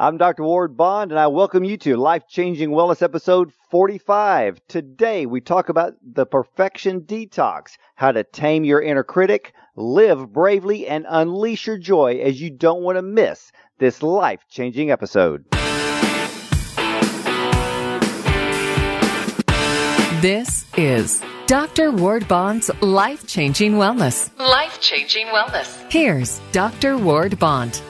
I'm Dr. Ward Bond, and I welcome you to Life Changing Wellness episode 45. Today, we talk about the perfection detox, how to tame your inner critic, live bravely, and unleash your joy as you don't want to miss this life changing episode. This is Dr. Ward Bond's Life Changing Wellness. Life Changing Wellness. Here's Dr. Ward Bond.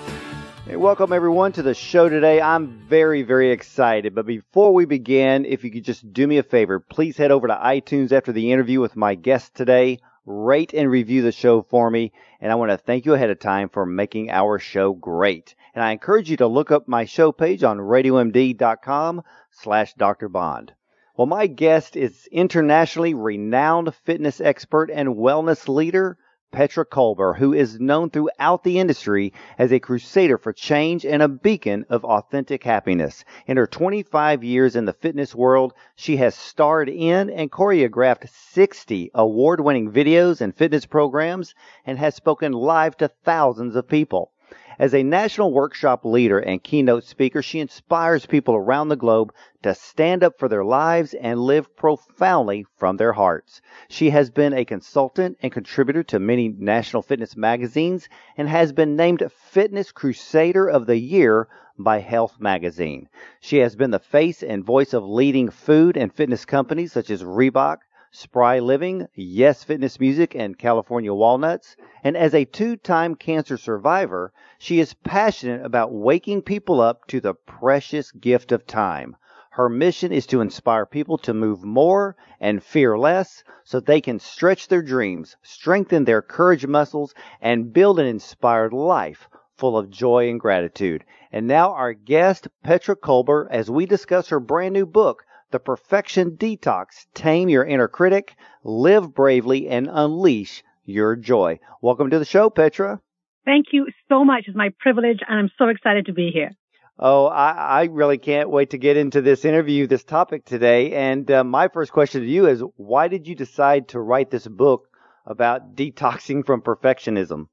Hey, welcome everyone to the show today. I'm very, very excited. But before we begin, if you could just do me a favor, please head over to iTunes after the interview with my guest today. Rate and review the show for me. And I want to thank you ahead of time for making our show great. And I encourage you to look up my show page on radiomd.com slash Dr. Bond. Well, my guest is internationally renowned fitness expert and wellness leader, Petra Kolber, who is known throughout the industry as a crusader for change and a beacon of authentic happiness. In her 25 years in the fitness world, she has starred in and choreographed 60 award winning videos and fitness programs and has spoken live to thousands of people. As a national workshop leader and keynote speaker, she inspires people around the globe to stand up for their lives and live profoundly from their hearts. She has been a consultant and contributor to many national fitness magazines and has been named Fitness Crusader of the Year by Health Magazine. She has been the face and voice of leading food and fitness companies such as Reebok, Spry Living, Yes Fitness Music, and California Walnuts. And as a two time cancer survivor, she is passionate about waking people up to the precious gift of time. Her mission is to inspire people to move more and fear less so they can stretch their dreams, strengthen their courage muscles, and build an inspired life full of joy and gratitude. And now our guest, Petra Kolber, as we discuss her brand new book, the Perfection Detox. Tame your inner critic, live bravely, and unleash your joy. Welcome to the show, Petra. Thank you so much. It's my privilege, and I'm so excited to be here. Oh, I, I really can't wait to get into this interview, this topic today. And uh, my first question to you is why did you decide to write this book about detoxing from perfectionism?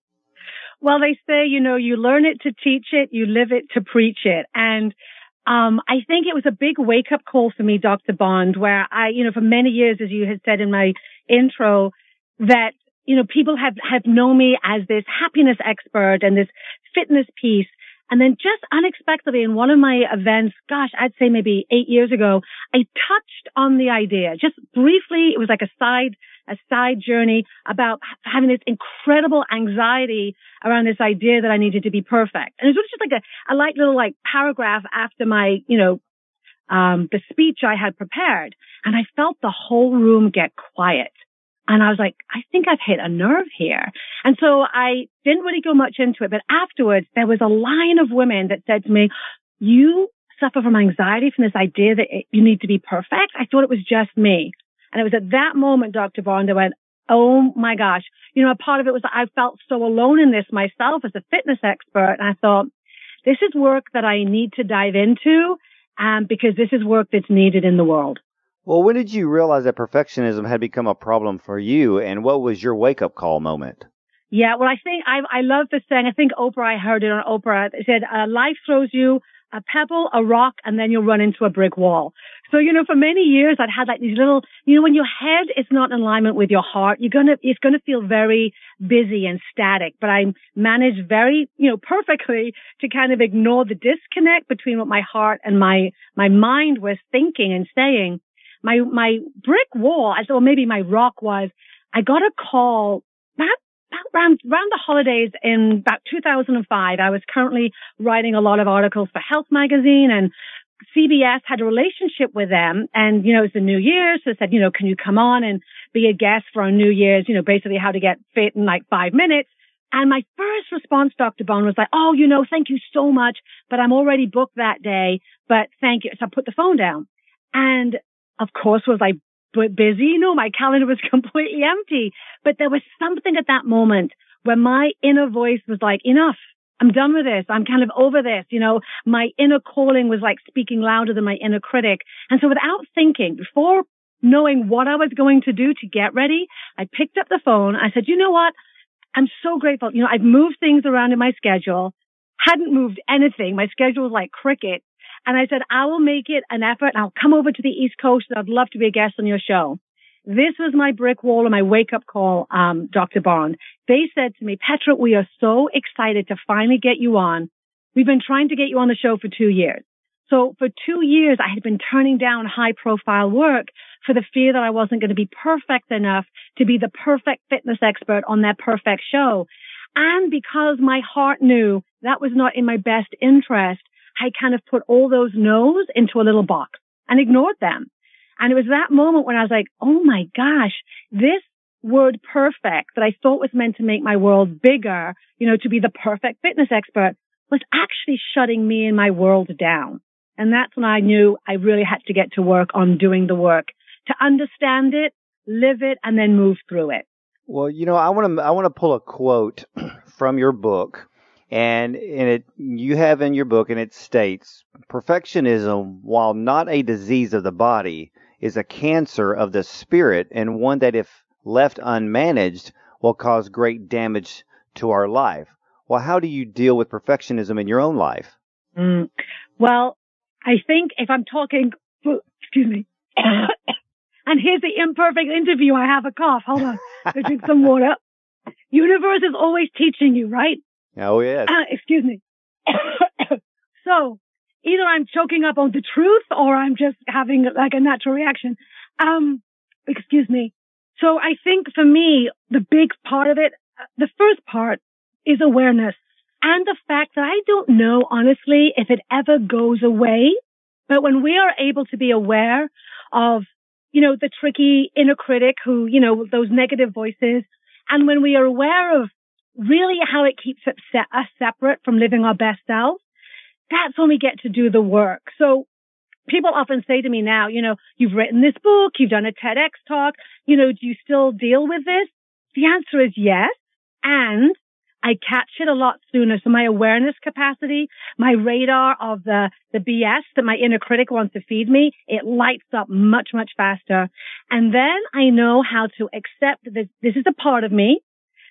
Well, they say, you know, you learn it to teach it, you live it to preach it. And um, I think it was a big wake up call for me, Dr. Bond, where I, you know, for many years, as you had said in my intro, that, you know, people have, have known me as this happiness expert and this fitness piece. And then just unexpectedly in one of my events, gosh, I'd say maybe eight years ago, I touched on the idea just briefly. It was like a side a side journey about having this incredible anxiety around this idea that I needed to be perfect. And it was just like a, a light little like paragraph after my, you know, um, the speech I had prepared. And I felt the whole room get quiet. And I was like, I think I've hit a nerve here. And so I didn't really go much into it, but afterwards there was a line of women that said to me, you suffer from anxiety from this idea that you need to be perfect. I thought it was just me. And it was at that moment, Dr. Bond, I went, oh my gosh. You know, a part of it was that I felt so alone in this myself as a fitness expert. And I thought, this is work that I need to dive into um, because this is work that's needed in the world. Well, when did you realize that perfectionism had become a problem for you, and what was your wake up call moment? Yeah, well, I think I I love this saying. I think Oprah. I heard it on Oprah. It said, uh, "Life throws you a pebble, a rock, and then you'll run into a brick wall. So, you know, for many years I'd had like these little, you know, when your head is not in alignment with your heart, you're gonna, it's gonna feel very busy and static, but I managed very, you know, perfectly to kind of ignore the disconnect between what my heart and my, my mind was thinking and saying. My, my brick wall, as or maybe my rock was, I got a call about around, around the holidays in about 2005, I was currently writing a lot of articles for Health Magazine and CBS had a relationship with them and, you know, it's the New Year. So they said, you know, can you come on and be a guest for our New Year's, you know, basically how to get fit in like five minutes. And my first response, Dr. Bond, was like, oh, you know, thank you so much, but I'm already booked that day, but thank you. So I put the phone down. And of course, was I busy. Know, my calendar was completely empty. But there was something at that moment where my inner voice was like, enough. I'm done with this. I'm kind of over this. You know, my inner calling was like speaking louder than my inner critic. And so without thinking, before knowing what I was going to do to get ready, I picked up the phone. I said, you know what? I'm so grateful. You know, I've moved things around in my schedule. hadn't moved anything. My schedule was like cricket. And I said, I will make it an effort I'll come over to the East Coast and I'd love to be a guest on your show. This was my brick wall and my wake up call, um, Dr. Bond. They said to me, Petra, we are so excited to finally get you on. We've been trying to get you on the show for two years. So for two years, I had been turning down high profile work for the fear that I wasn't going to be perfect enough to be the perfect fitness expert on that perfect show. And because my heart knew that was not in my best interest, I kind of put all those no's into a little box and ignored them. And it was that moment when I was like, oh my gosh, this word perfect that I thought was meant to make my world bigger, you know, to be the perfect fitness expert was actually shutting me and my world down. And that's when I knew I really had to get to work on doing the work to understand it, live it, and then move through it. Well, you know, I want to I want to pull a quote from your book, and in it you have in your book, and it states, "Perfectionism, while not a disease of the body, is a cancer of the spirit, and one that, if left unmanaged, will cause great damage to our life." Well, how do you deal with perfectionism in your own life? Mm. Well, I think if I'm talking, excuse me, and here's the imperfect interview. I have a cough. Hold on. I drink some water. Universe is always teaching you, right? Oh, yes. Uh, excuse me. so either I'm choking up on the truth or I'm just having like a natural reaction. Um, excuse me. So I think for me, the big part of it, the first part is awareness and the fact that I don't know honestly if it ever goes away. But when we are able to be aware of, you know, the tricky inner critic who, you know, those negative voices, and when we are aware of really how it keeps us separate from living our best selves, that's when we get to do the work. So people often say to me now, you know, you've written this book, you've done a TEDx talk, you know, do you still deal with this? The answer is yes. And I catch it a lot sooner. So my awareness capacity, my radar of the, the BS that my inner critic wants to feed me, it lights up much, much faster. And then I know how to accept that this is a part of me.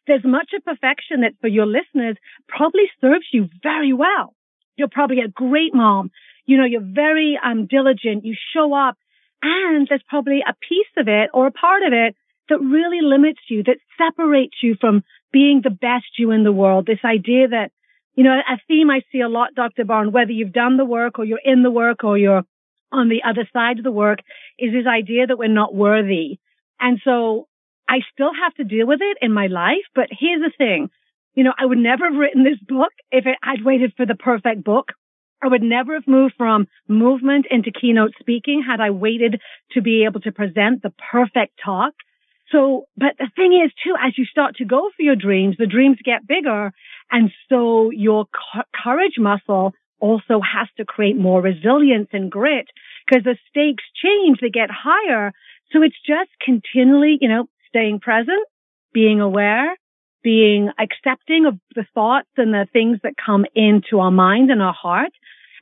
There's much of perfection that for your listeners probably serves you very well. You're probably a great mom. You know, you're very um, diligent. You show up and there's probably a piece of it or a part of it that really limits you, that separates you from being the best you in the world. This idea that, you know, a theme I see a lot, Dr. Bond, whether you've done the work or you're in the work or you're on the other side of the work is this idea that we're not worthy. And so I still have to deal with it in my life. But here's the thing. You know, I would never have written this book if it, I'd waited for the perfect book. I would never have moved from movement into keynote speaking had I waited to be able to present the perfect talk. So, but the thing is too, as you start to go for your dreams, the dreams get bigger. And so your courage muscle also has to create more resilience and grit because the stakes change. They get higher. So it's just continually, you know, staying present, being aware, being accepting of the thoughts and the things that come into our mind and our heart,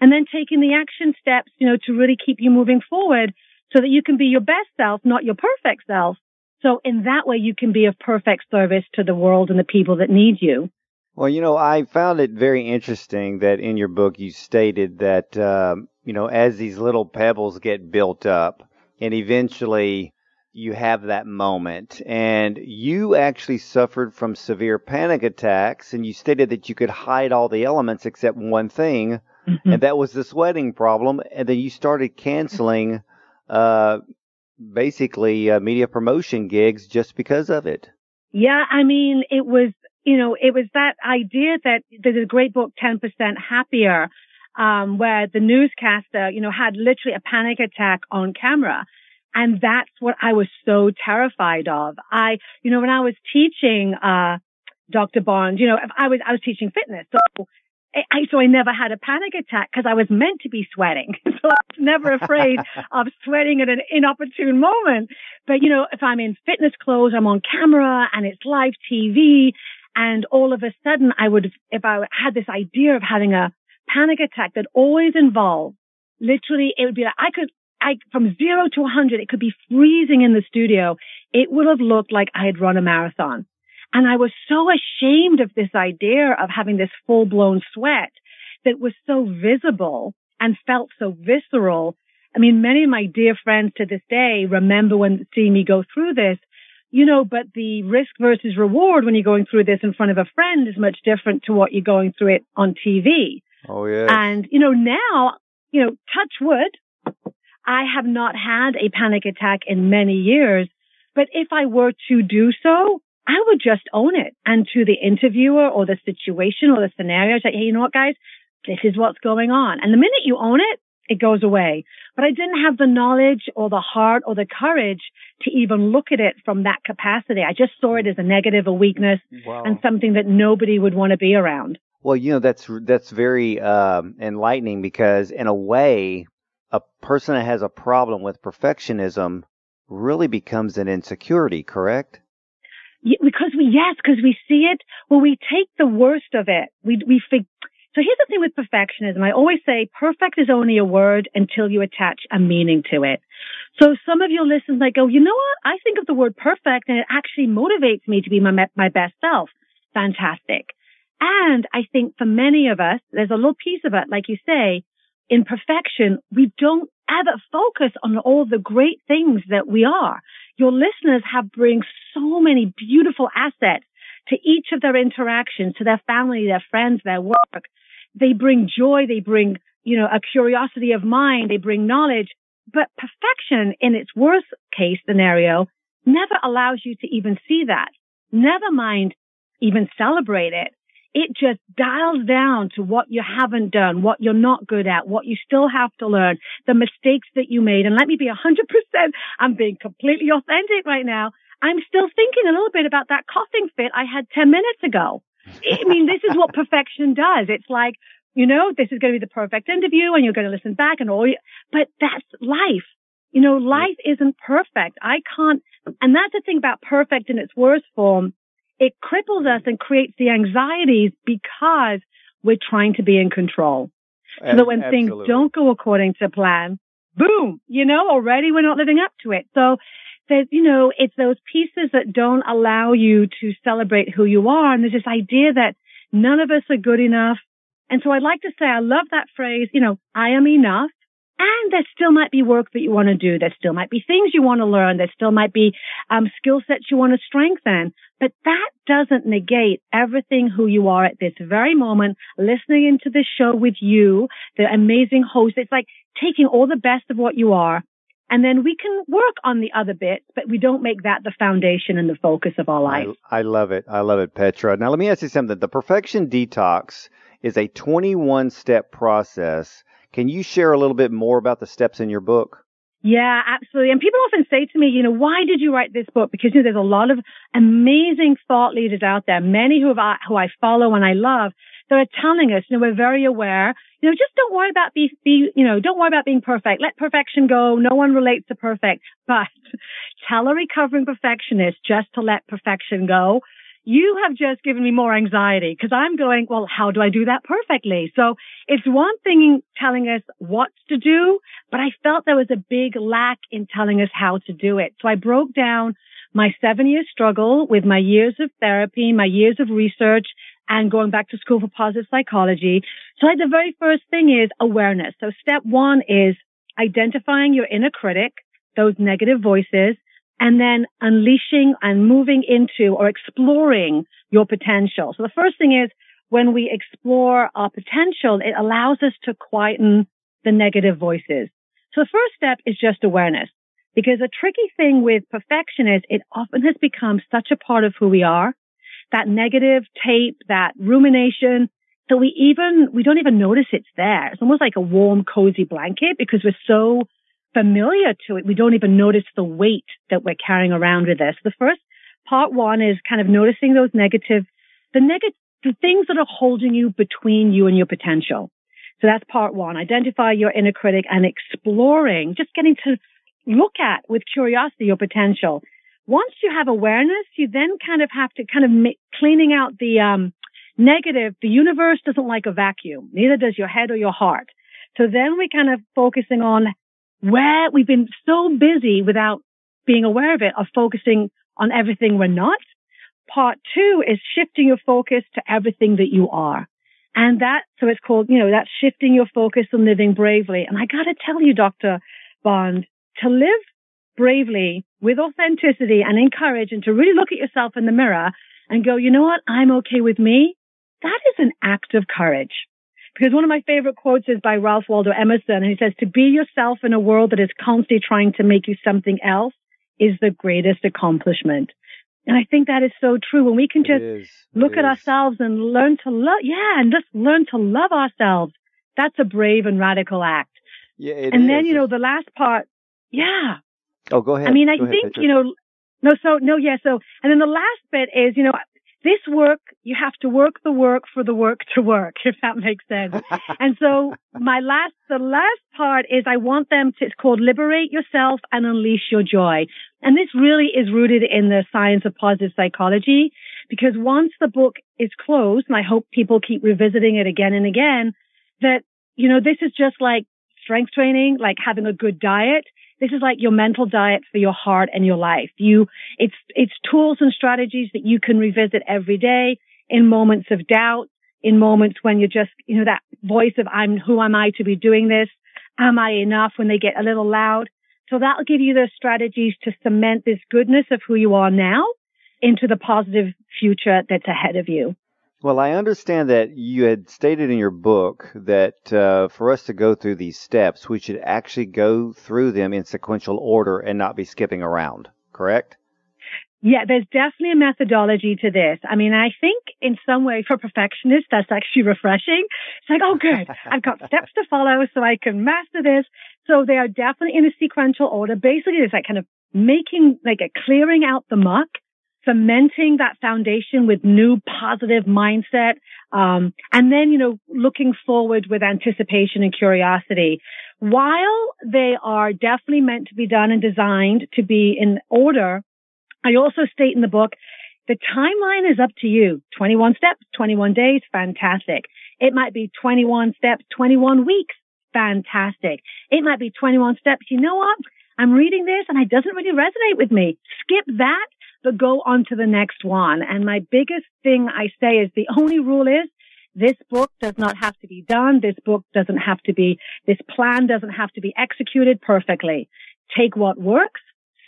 and then taking the action steps, you know, to really keep you moving forward so that you can be your best self, not your perfect self. So in that way, you can be of perfect service to the world and the people that need you. Well, you know, I found it very interesting that in your book you stated that, um, you know, as these little pebbles get built up and eventually you have that moment and you actually suffered from severe panic attacks and you stated that you could hide all the elements except one thing mm-hmm. and that was the sweating problem and then you started canceling uh, basically uh, media promotion gigs just because of it. Yeah, I mean, it was, you know, it was that idea that there's a great book, 10% Happier, um, where the newscaster, you know, had literally a panic attack on camera. And that's what I was so terrified of. I, you know, when I was teaching, uh, Dr. Bond, you know, I was, I was teaching fitness. So I, so I never had a panic attack because I was meant to be sweating. so I was never afraid of sweating at an inopportune moment. But you know, if I'm in fitness clothes, I'm on camera and it's live TV and all of a sudden I would, if I had this idea of having a panic attack that always involved, literally it would be like, I could, I, from zero to a hundred, it could be freezing in the studio. It would have looked like I had run a marathon. And I was so ashamed of this idea of having this full blown sweat that was so visible and felt so visceral. I mean, many of my dear friends to this day remember when seeing me go through this, you know, but the risk versus reward when you're going through this in front of a friend is much different to what you're going through it on TV. Oh, yeah. And, you know, now, you know, touch wood, I have not had a panic attack in many years, but if I were to do so, I would just own it. And to the interviewer or the situation or the scenario, say, hey, you know what, guys? This is what's going on. And the minute you own it, it goes away. But I didn't have the knowledge or the heart or the courage to even look at it from that capacity. I just saw it as a negative, a weakness, wow. and something that nobody would want to be around. Well, you know that's that's very um, enlightening because in a way, a person that has a problem with perfectionism really becomes an insecurity. Correct? because we yes, because we see it. Well, we take the worst of it. We we so here's the thing with perfectionism. I always say perfect is only a word until you attach a meaning to it. So some of your listeners might go, you know what? I think of the word perfect and it actually motivates me to be my, my best self. Fantastic. And I think for many of us, there's a little piece of it, like you say, in perfection, we don't ever focus on all the great things that we are. Your listeners have bring so many beautiful assets to each of their interactions, to their family, their friends, their work. They bring joy. They bring, you know, a curiosity of mind. They bring knowledge. But perfection in its worst case scenario never allows you to even see that. Never mind even celebrate it. It just dials down to what you haven't done, what you're not good at, what you still have to learn, the mistakes that you made. And let me be a hundred percent, I'm being completely authentic right now. I'm still thinking a little bit about that coughing fit I had 10 minutes ago. I mean, this is what perfection does. It's like, you know, this is going to be the perfect interview and you're going to listen back and all, but that's life. You know, life isn't perfect. I can't, and that's the thing about perfect in its worst form. It cripples us and creates the anxieties because we're trying to be in control. So that when Absolutely. things don't go according to plan, boom, you know, already we're not living up to it. So there's, you know, it's those pieces that don't allow you to celebrate who you are. And there's this idea that none of us are good enough. And so I'd like to say, I love that phrase, you know, I am enough. And there still might be work that you want to do. There still might be things you want to learn. There still might be um, skill sets you want to strengthen. But that doesn't negate everything who you are at this very moment, listening into this show with you, the amazing host. It's like taking all the best of what you are and then we can work on the other bits, but we don't make that the foundation and the focus of our life. I, I love it. I love it, Petra. Now, let me ask you something. The Perfection Detox is a 21 step process. Can you share a little bit more about the steps in your book? Yeah, absolutely. And people often say to me, you know, why did you write this book? Because you know, there's a lot of amazing thought leaders out there, many who, have, uh, who I follow and I love, that are telling us, you know, we're very aware you know, just don't worry about be, be, you know, don't worry about being perfect. Let perfection go. No one relates to perfect, but tell a recovering perfectionist just to let perfection go. You have just given me more anxiety because I'm going, well, how do I do that perfectly? So it's one thing telling us what to do, but I felt there was a big lack in telling us how to do it. So I broke down my seven year struggle with my years of therapy, my years of research, and going back to school for positive psychology. So like the very first thing is awareness. So step one is identifying your inner critic, those negative voices, and then unleashing and moving into or exploring your potential. So the first thing is when we explore our potential, it allows us to quieten the negative voices. So the first step is just awareness. Because a tricky thing with perfection is it often has become such a part of who we are that negative tape, that rumination. So we even, we don't even notice it's there. It's almost like a warm, cozy blanket because we're so familiar to it. We don't even notice the weight that we're carrying around with us. The first part one is kind of noticing those negative, the negative, the things that are holding you between you and your potential. So that's part one. Identify your inner critic and exploring, just getting to look at with curiosity your potential once you have awareness, you then kind of have to kind of make, cleaning out the um, negative. The universe doesn't like a vacuum. Neither does your head or your heart. So then we kind of focusing on where we've been so busy without being aware of it, of focusing on everything we're not. part two is shifting your focus to everything that you are. And that, so it's called, you know, that's shifting your focus and living bravely. And I gotta tell you, Dr. Bond, to live bravely with authenticity and in courage and to really look at yourself in the mirror and go, you know what? I'm okay with me. That is an act of courage. Because one of my favorite quotes is by Ralph Waldo Emerson, and he says, to be yourself in a world that is constantly trying to make you something else is the greatest accomplishment. And I think that is so true. When we can just look at ourselves and learn to love, yeah, and just learn to love ourselves, that's a brave and radical act. Yeah, and then, you know, the last part, yeah. Oh, go ahead. I mean, I think, ahead, you know, no, so, no, yeah, so, and then the last bit is, you know, this work, you have to work the work for the work to work, if that makes sense. and so my last, the last part is I want them to, it's called liberate yourself and unleash your joy. And this really is rooted in the science of positive psychology because once the book is closed, and I hope people keep revisiting it again and again, that, you know, this is just like strength training, like having a good diet. This is like your mental diet for your heart and your life. You, it's, it's tools and strategies that you can revisit every day in moments of doubt, in moments when you're just, you know, that voice of I'm, who am I to be doing this? Am I enough when they get a little loud? So that'll give you the strategies to cement this goodness of who you are now into the positive future that's ahead of you. Well, I understand that you had stated in your book that uh, for us to go through these steps, we should actually go through them in sequential order and not be skipping around, correct? Yeah, there's definitely a methodology to this. I mean, I think in some way for perfectionists, that's actually refreshing. It's like, oh, good. I've got steps to follow so I can master this. So they are definitely in a sequential order. Basically, it's like kind of making, like a clearing out the muck cementing that foundation with new positive mindset. Um, and then, you know, looking forward with anticipation and curiosity. While they are definitely meant to be done and designed to be in order, I also state in the book, the timeline is up to you. 21 steps, 21 days, fantastic. It might be 21 steps, 21 weeks, fantastic. It might be 21 steps. You know what? I'm reading this and it doesn't really resonate with me. Skip that but go on to the next one. And my biggest thing I say is the only rule is this book does not have to be done. This book doesn't have to be, this plan doesn't have to be executed perfectly. Take what works,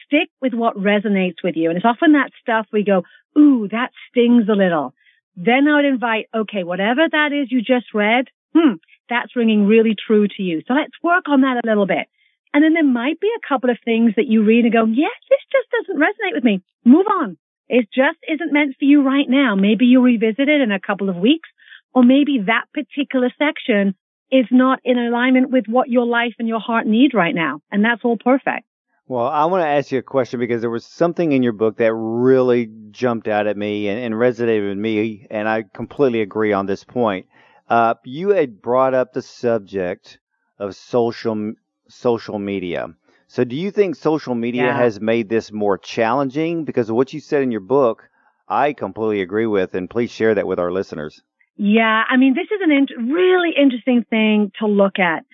stick with what resonates with you. And it's often that stuff we go, ooh, that stings a little. Then I would invite, okay, whatever that is you just read, hmm, that's ringing really true to you. So let's work on that a little bit. And then there might be a couple of things that you read and go, yes, this just doesn't resonate with me. Move on. It just isn't meant for you right now. Maybe you'll revisit it in a couple of weeks, or maybe that particular section is not in alignment with what your life and your heart need right now. And that's all perfect. Well, I want to ask you a question because there was something in your book that really jumped out at me and, and resonated with me, and I completely agree on this point. Uh, you had brought up the subject of social social media. So do you think social media Yeah. has made this more challenging? Because of what you said in your book, I completely agree with, and please share that with our listeners. Yeah, I mean, this is an int- really interesting thing to look at.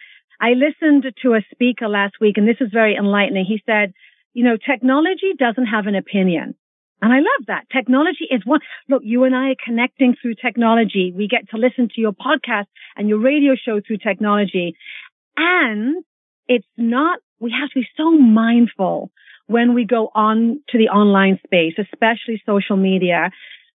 I listened to a speaker last week, and this is very enlightening. He said, you know, technology doesn't have an opinion. And I love that. Technology is one. Look, you and I are connecting through technology. We get to listen to your podcast and your radio show through technology. And it's not, we have to be so mindful when we go on to the online space, especially social media,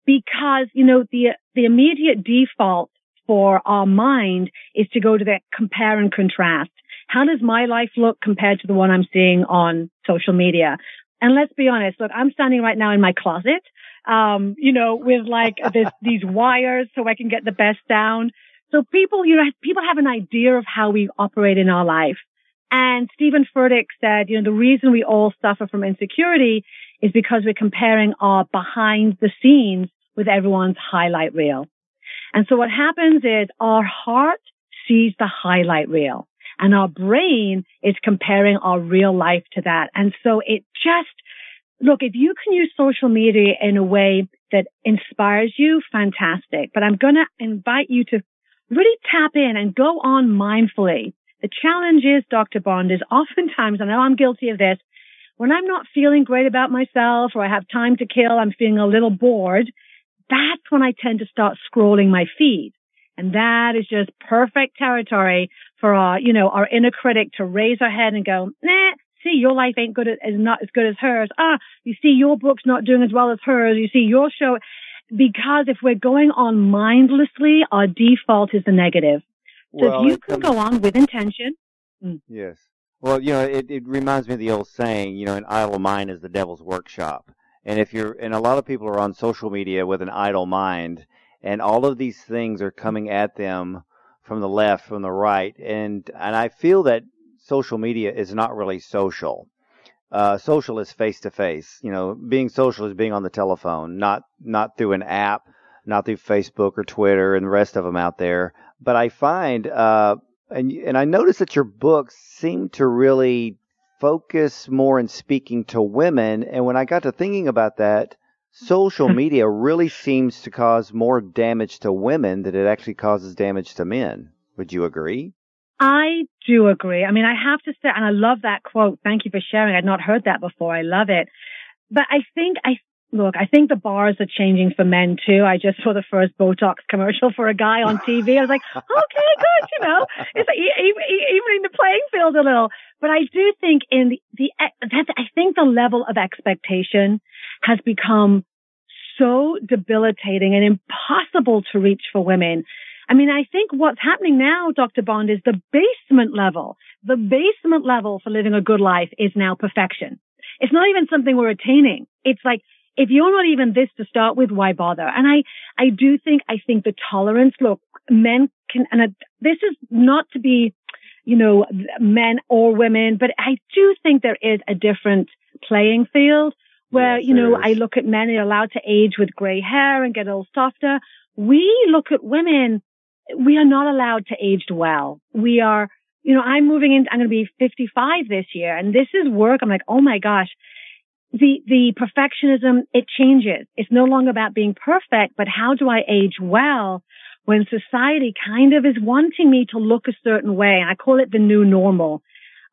because, you know, the, the immediate default for our mind is to go to that compare and contrast. How does my life look compared to the one I'm seeing on social media? And let's be honest, look, I'm standing right now in my closet, um, you know, with like this, these wires so I can get the best sound. So people, you know, people have an idea of how we operate in our life. And Steven Furtick said, you know, the reason we all suffer from insecurity is because we're comparing our behind the scenes with everyone's highlight reel. And so what happens is our heart sees the highlight reel and our brain is comparing our real life to that. And so it just, look, if you can use social media in a way that inspires you, fantastic. But I'm going to invite you to really tap in and go on mindfully. The challenge is, Dr. Bond, is oftentimes, I know I'm guilty of this, when I'm not feeling great about myself or I have time to kill, I'm feeling a little bored. That's when I tend to start scrolling my feed. And that is just perfect territory for our, you know, our inner critic to raise our head and go, nah, see, your life ain't good, is not as good as hers. Ah, you see, your book's not doing as well as hers. You see, your show, because if we're going on mindlessly, our default is the negative. So Well, if you it can comes- go on with intention, Yes. Well, you know, it, it reminds me of the old saying, you know, an idle mind is the devil's workshop. And if you're, and a lot of people are on social media with an idle mind, and all of these things are coming at them from the left, from the right, and and I feel that social media is not really social. Uh, social is face to face. You know, being social is being on the telephone, not not through an app, not through Facebook or Twitter and the rest of them out there. But I find, uh, and and I notice that your books seem to really focus more in speaking to women. And when I got to thinking about that, social media really seems to cause more damage to women than it actually causes damage to men. Would you agree? I do agree. I mean, I have to say, and I love that quote. Thank you for sharing. I'd not heard that before. I love it. But I think I look. I think the bars are changing for men too. I just saw the first Botox commercial for a guy on TV. I was like, okay, good. You know, it's like, evening the playing field a little. But I do think in the the that I think the level of expectation has become so debilitating and impossible to reach for women. I mean, I think what's happening now, Dr. Bond, is the basement level. The basement level for living a good life is now perfection. It's not even something we're attaining. It's like, if you're not even this to start with, why bother? And I, I do think, I think the tolerance, look, men can, and I- this is not to be, you know, men or women, but I do think there is a different playing field where, Yes, you know, I look at men are allowed to age with gray hair and get a little softer. We look at women, we are not allowed to age well. We are, you know, I'm moving in, I'm going to be 55 this year and this is work. I'm like, oh my gosh. The, the perfectionism, it changes. It's no longer about being perfect, but how do I age well when society kind of is wanting me to look a certain way? I call it the new normal.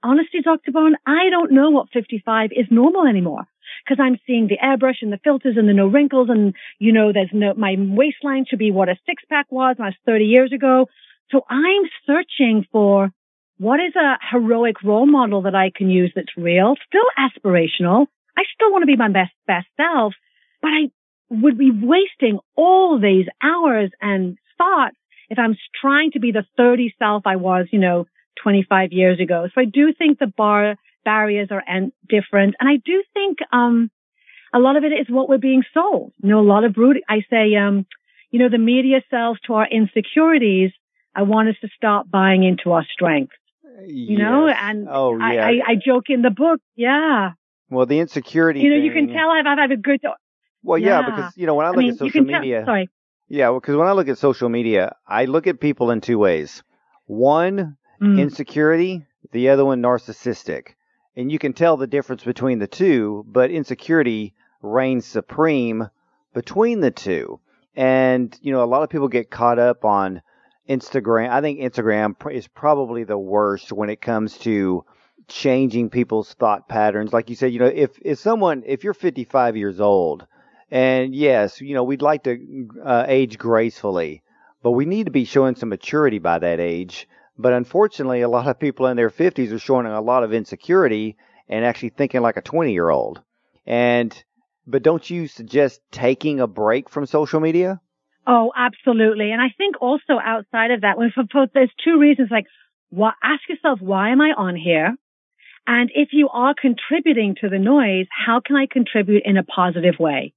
Honestly, Dr. Bond, I don't know what 55 is normal anymore because I'm seeing the airbrush and the filters and the no wrinkles and, you know, there's no, my waistline should be what a six pack was when I was 30 years ago. So I'm searching for what is a heroic role model that I can use that's real, still aspirational. I still want to be my best, best self, but I would be wasting all these hours and thoughts if I'm trying to be the 30 self I was, you know, 25 years ago. So I do think the bar barriers are en- different. And I do think, um, a lot of it is what we're being sold. You know, a lot of brute, I say, um, you know, the media sells to our insecurities. I want us to stop buying into our strengths, you know, and oh I. I, I joke in the book. Yeah. Well, the insecurity. You know, you can tell I've, I've had a good, Well, yeah, yeah. because you know when I I look mean, at social can tell, media. sorry. Yeah, because when I look at social media, I look at people in two ways. One, Mm. insecurity, the other one, narcissistic. And you can tell the difference between the two, but insecurity reigns supreme between the two. And, you know, a lot of people get caught up on Instagram. I think Instagram is probably the worst when it comes to changing people's thought patterns. Like you said, you know, if, if someone, if you're 55 years old, and yes, you know, we'd like to uh, age gracefully, but we need to be showing some maturity by that age. But unfortunately, a lot of people in their 50s are showing a lot of insecurity and actually thinking like a 20 year old. And, but don't you suggest taking a break from social media? Oh, absolutely. And I think also outside of that, for, for, there's two reasons, like, what, ask yourself, why am I on here? And if you are contributing to the noise, how can I contribute in a positive way?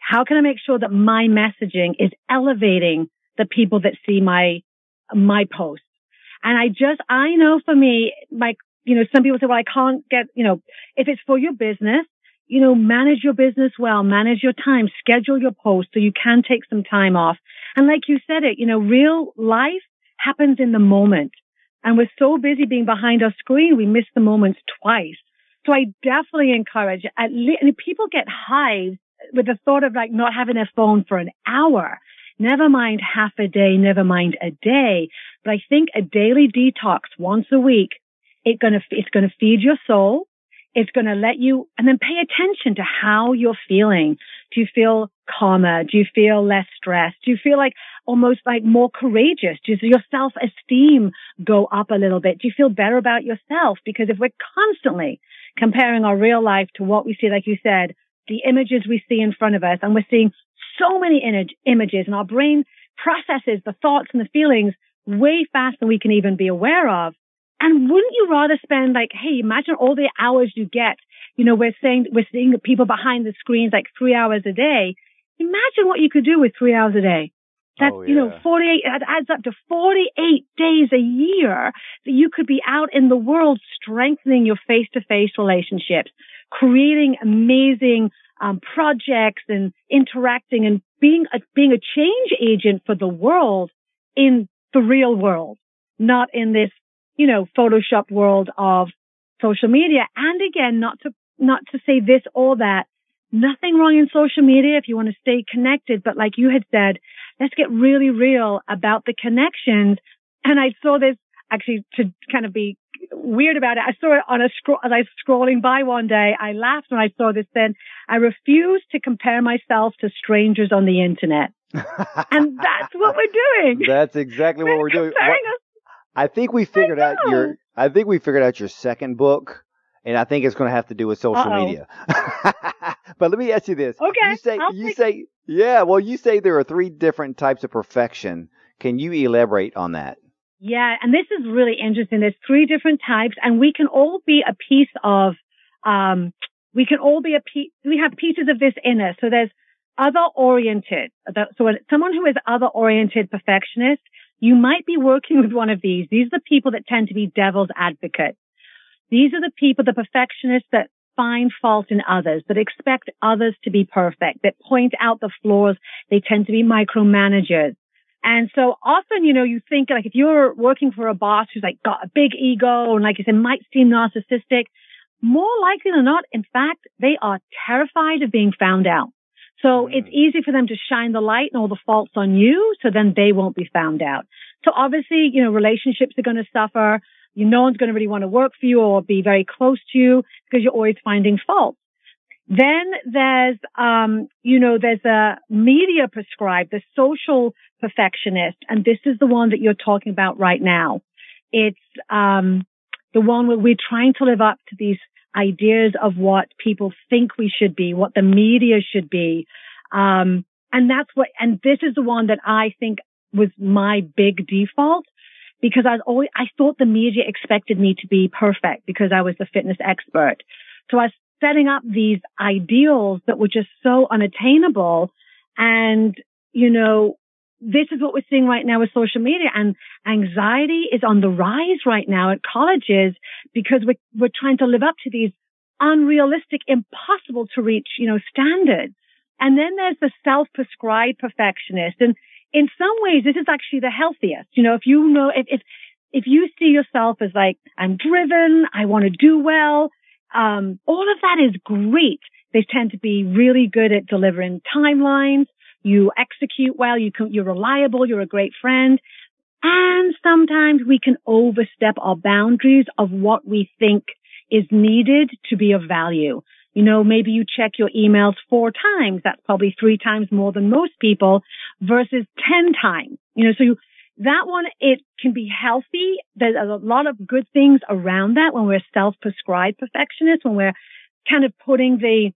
How can I make sure that my messaging is elevating the people that see my, my post? And I just, I know for me, like, you know, some people say, well, I can't get, you know, if it's for your business, you know, manage your business well, manage your time, schedule your posts so you can take some time off. And like you said it, you know, real life happens in the moment. And we're so busy being behind our screen, we miss the moments twice. So I definitely encourage at least, people get hives with the thought of like not having their phone for an hour. Never mind half a day, never mind a day. But I think a daily detox once a week, it gonna, it's gonna feed your soul. It's going to let you, and then pay attention to how you're feeling. Do you feel calmer? Do you feel less stressed? Do you feel like almost like more courageous? Does your self-esteem go up a little bit? Do you feel better about yourself? Because if we're constantly comparing our real life to what we see, like you said, the images we see in front of us, and we're seeing so many image, images, and our brain processes the thoughts and the feelings way faster than we can even be aware of. And wouldn't you rather spend like, hey, imagine all the hours you get. You know, we're saying, we're seeing people behind the screens like three hours a day. Imagine what you could do with three hours a day. That's, Oh, you know, 48, that adds up to 48 days a year that you could be out in the world strengthening your face-to-face relationships, creating amazing um, projects and interacting and being a, being a change agent for the world in the real world, not in this, you know, photoshopped world of social media. And again, not to, not to say this or that. Nothing wrong in social media if you want to stay connected. But like you had said, let's get really real about the connections. And I saw this actually to kind of be weird about it. I saw it on a scroll as I was scrolling by one day. I laughed when I saw this then. I refuse to compare myself to strangers on the internet. And that's what we're doing. That's exactly what we're doing. What- I think we figured out your. I think we figured out your second book, and I think it's going to have to do with social Uh-oh. media. but let me ask you this: Okay, you say I'll you say yeah. Well, you say there are three different types of perfection. Can you elaborate on that? Yeah, and this is really interesting. There's three different types, and we can all be a piece of. Um, we can all be a piece. We have pieces of this in us. So there's other oriented. So when someone who is other oriented perfectionist, you might be working with one of these. These are the people that tend to be devil's advocates. These are the people, the perfectionists that find fault in others, that expect others to be perfect, that point out the flaws. They tend to be micromanagers. And so often, you know, you think like if you're working for a boss who's like got a big ego and like I said, might seem narcissistic, more likely than not, in fact, they are terrified of being found out. So Mm. it's easy for them to shine the light and all the faults on you, so then they won't be found out. So obviously, you know, relationships are going to suffer. You, no one's going to really want to work for you or be very close to you because you're always finding faults. Then there's, um, you know, there's a media prescribed, the social perfectionist, and this is the one that you're talking about right now. It's, um, the one where we're trying to live up to these ideas of what people think we should be, what the media should be. Um, and that's what, and this is the one that I think was my big default because I always, I thought the media expected me to be perfect because I was the fitness expert. So I was setting up these ideals that were just so unattainable. And, you know, this is what we're seeing right now with social media and anxiety is on the rise right now at colleges because we're, we're trying to live up to these unrealistic, impossible to reach, you know, standards. And then there's the self-prescribed perfectionist. And in some ways, this is actually the healthiest. You know, if you know, if, if, if you see yourself as like, I'm driven, I want to do well, um, all of that is great. They tend to be really good at delivering timelines. You execute well. You can, you're reliable. You're a great friend. And sometimes we can overstep our boundaries of what we think is needed to be of value. You know, maybe you check your emails four times. That's probably three times more than most people versus 10 times. You know, so you, that one, it can be healthy. There's a lot of good things around that when we're self-prescribed perfectionists, when we're kind of putting the,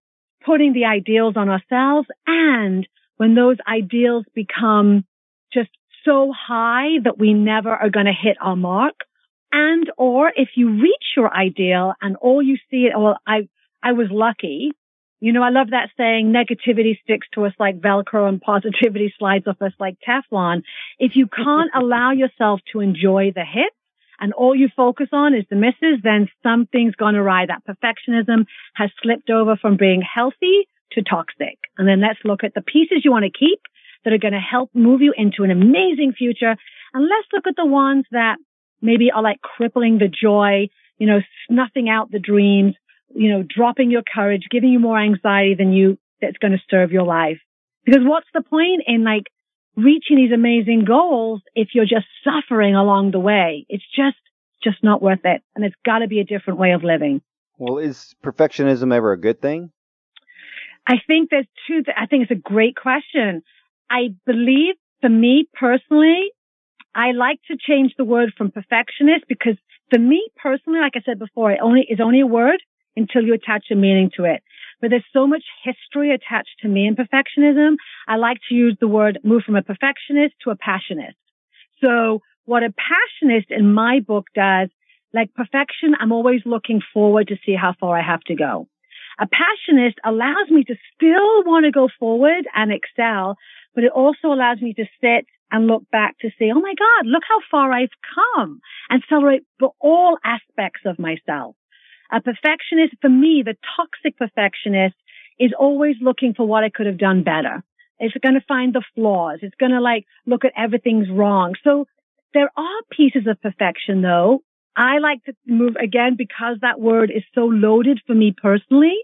putting the ideals on ourselves and when those ideals become just so high that we never are going to hit our mark. And or if you reach your ideal and all you see, well, I, I was lucky. You know, I love that saying, negativity sticks to us like Velcro and positivity slides off us like Teflon. If you can't allow yourself to enjoy the hits and all you focus on is the misses, then something's gone awry. That perfectionism has slipped over from being healthy to toxic. And then let's look at the pieces you want to keep that are going to help move you into an amazing future. And let's look at the ones that maybe are like crippling the joy, you know, snuffing out the dreams, you know, dropping your courage, giving you more anxiety than you, that's going to serve your life. Because what's the point in like reaching these amazing goals if you're just suffering along the way? It's just, just not worth it. And it's got to be a different way of living. Well, is perfectionism ever a good thing? I think there's two. Th- I think it's a great question. I believe for me personally, I like to change the word from perfectionist because for me personally, like I said before, it only is only a word until you attach a meaning to it. But there's so much history attached to me and perfectionism. I like to use the word move from a perfectionist to a passionist. So what a passionist in my book does, like perfection, I'm always looking forward to see how far I have to go. A passionist allows me to still want to go forward and excel, but it also allows me to sit and look back to see, oh my God, look how far I've come and celebrate all aspects of myself. A perfectionist, for me, the toxic perfectionist is always looking for what I could have done better. It's going to find the flaws. It's going to like look at everything's wrong. So there are pieces of perfection though. I like to move again because that word is so loaded for me personally.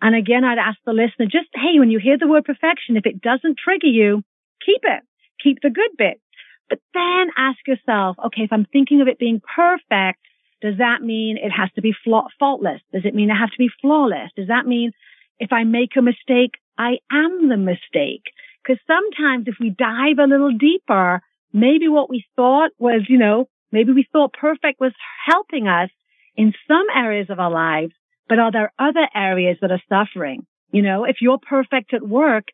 And again, I'd ask the listener just, hey, when you hear the word perfection, if it doesn't trigger you, keep it. Keep the good bit. But then ask yourself, okay, if I'm thinking of it being perfect, does that mean it has to be faultless? Does it mean it has to be flawless? Does that mean if I make a mistake, I am the mistake? Because sometimes if we dive a little deeper, maybe what we thought was, you know, maybe we thought perfect was helping us in some areas of our lives, but are there other areas that are suffering? You know, if you're perfect at work,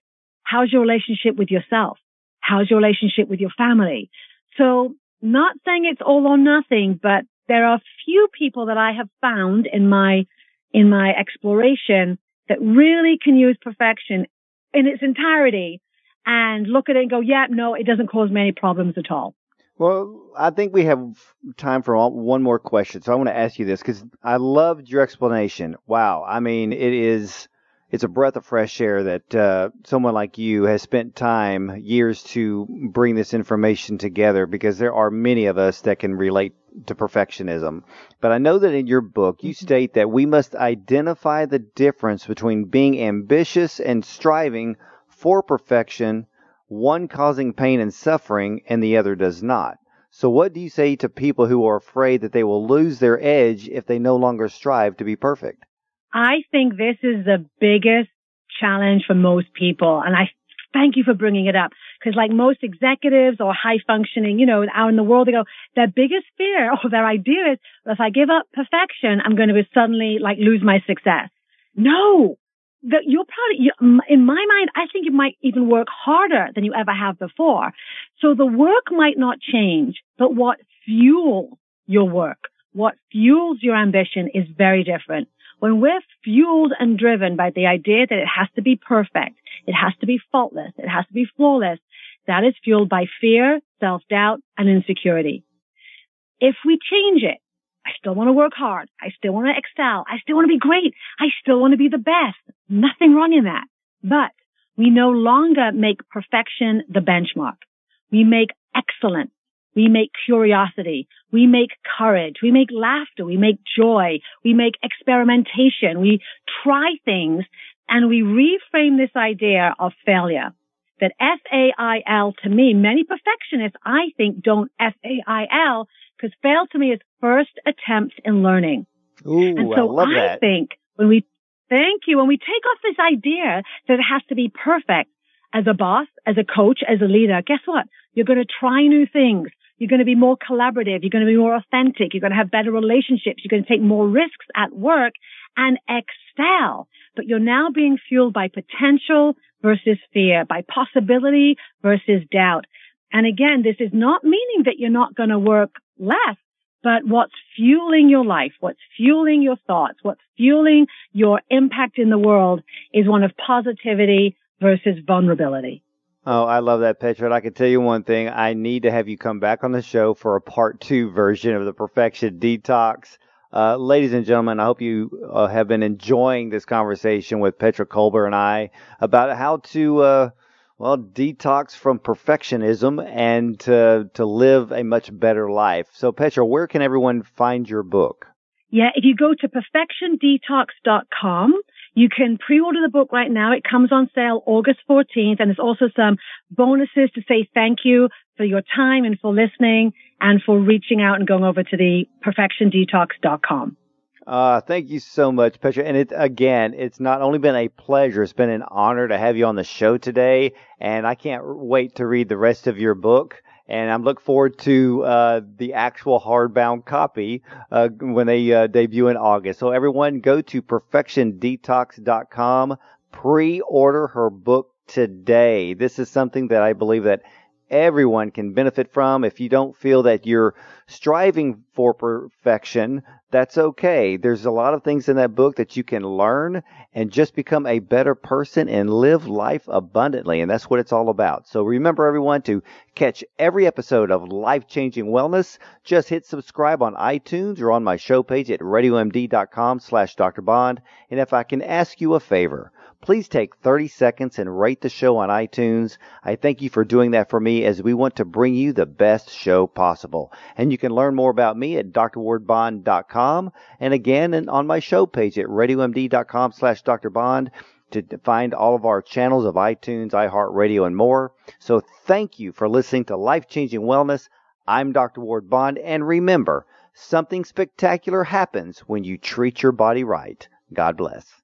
how's your relationship with yourself? How's your relationship with your family? So not saying it's all or nothing, but there are few people that I have found in my, in my exploration that really can use perfection in its entirety and look at it and go, yeah, no, it doesn't cause me any problems at all. Well, I think we have time for one more question. So I want to ask you this because I loved your explanation. Wow. I mean, it is it's a breath of fresh air that uh, someone like you has spent time, years to bring this information together because there are many of us that can relate to perfectionism. But I know that in your book, you mm-hmm. state that we must identify the difference between being ambitious and striving for perfection, one causing pain and suffering, and the other does not. So, what do you say to people who are afraid that they will lose their edge if they no longer strive to be perfect? I think this is the biggest challenge for most people. And I thank you for bringing it up. Cause like most executives or high functioning, you know, out in the world, they go, their biggest fear or their idea is if I give up perfection, I'm going to suddenly like lose my success. No, that you're probably, you, in my mind, I think you might even work harder than you ever have before. So the work might not change, but what fuels your work, what fuels your ambition is very different. When we're fueled and driven by the idea that it has to be perfect, it has to be faultless, it has to be flawless, that is fueled by fear, self-doubt, and insecurity. If we change it, I still want to work hard. I still want to excel. I still want to be great. I still want to be the best. Nothing wrong in that. But we no longer make perfection the benchmark. We make excellence we make curiosity. We make courage. We make laughter. We make joy. We make experimentation. We try things and we reframe this idea of failure. That F-A-I-L to me, many perfectionists, I think, don't F-A-I-L because fail to me is first attempt in learning. Ooh, and so I, I think when we, thank you, when we take off this idea that it has to be perfect as a boss, as a coach, as a leader, guess what? You're going to try new things. You're going to be more collaborative. You're going to be more authentic. You're going to have better relationships. You're going to take more risks at work and excel. But you're now being fueled by potential versus fear, by possibility versus doubt. And again, this is not meaning that you're not going to work less, but what's fueling your life, what's fueling your thoughts, what's fueling your impact in the world is one of positivity versus vulnerability. Oh, I love that, Petra. I can tell you one thing. I need to have you come back on the show for a part two version of the Perfection Detox. Uh, ladies and gentlemen, I hope you uh, have been enjoying this conversation with Petra Kolber and I about how to, uh, well, detox from perfectionism and to, to live a much better life. So, Petra, where can everyone find your book? Yeah, if you go to perfectiondetox.com, you can pre-order the book right now. It comes on sale August 14th and there's also some bonuses to say thank you for your time and for listening and for reaching out and going over to the perfectiondetox.com. Uh, thank you so much, Petra. And it again, it's not only been a pleasure, it's been an honor to have you on the show today. And I can't wait to read the rest of your book. And I'm look forward to uh, the actual hardbound copy uh, when they uh, debut in August. So everyone, go to perfectiondetox.com, pre-order her book today. This is something that I believe that everyone can benefit from. If you don't feel that you're striving for perfection, that's okay. There's a lot of things in that book that you can learn and just become a better person and live life abundantly. And that's what it's all about. So remember everyone to catch every episode of Life Changing Wellness. Just hit subscribe on iTunes or on my show page at radiomd.com slash Dr. Bond. And if I can ask you a favor, please take 30 seconds and rate the show on iTunes. I thank you for doing that for me as we want to bring you the best show possible. And you can learn more about me at drwardbond.com and again on my show page at radiomd.com slash drbond to find all of our channels of iTunes, iHeartRadio, and more. So thank you for listening to Life Changing Wellness. I'm Dr. Ward Bond, and remember, something spectacular happens when you treat your body right. God bless.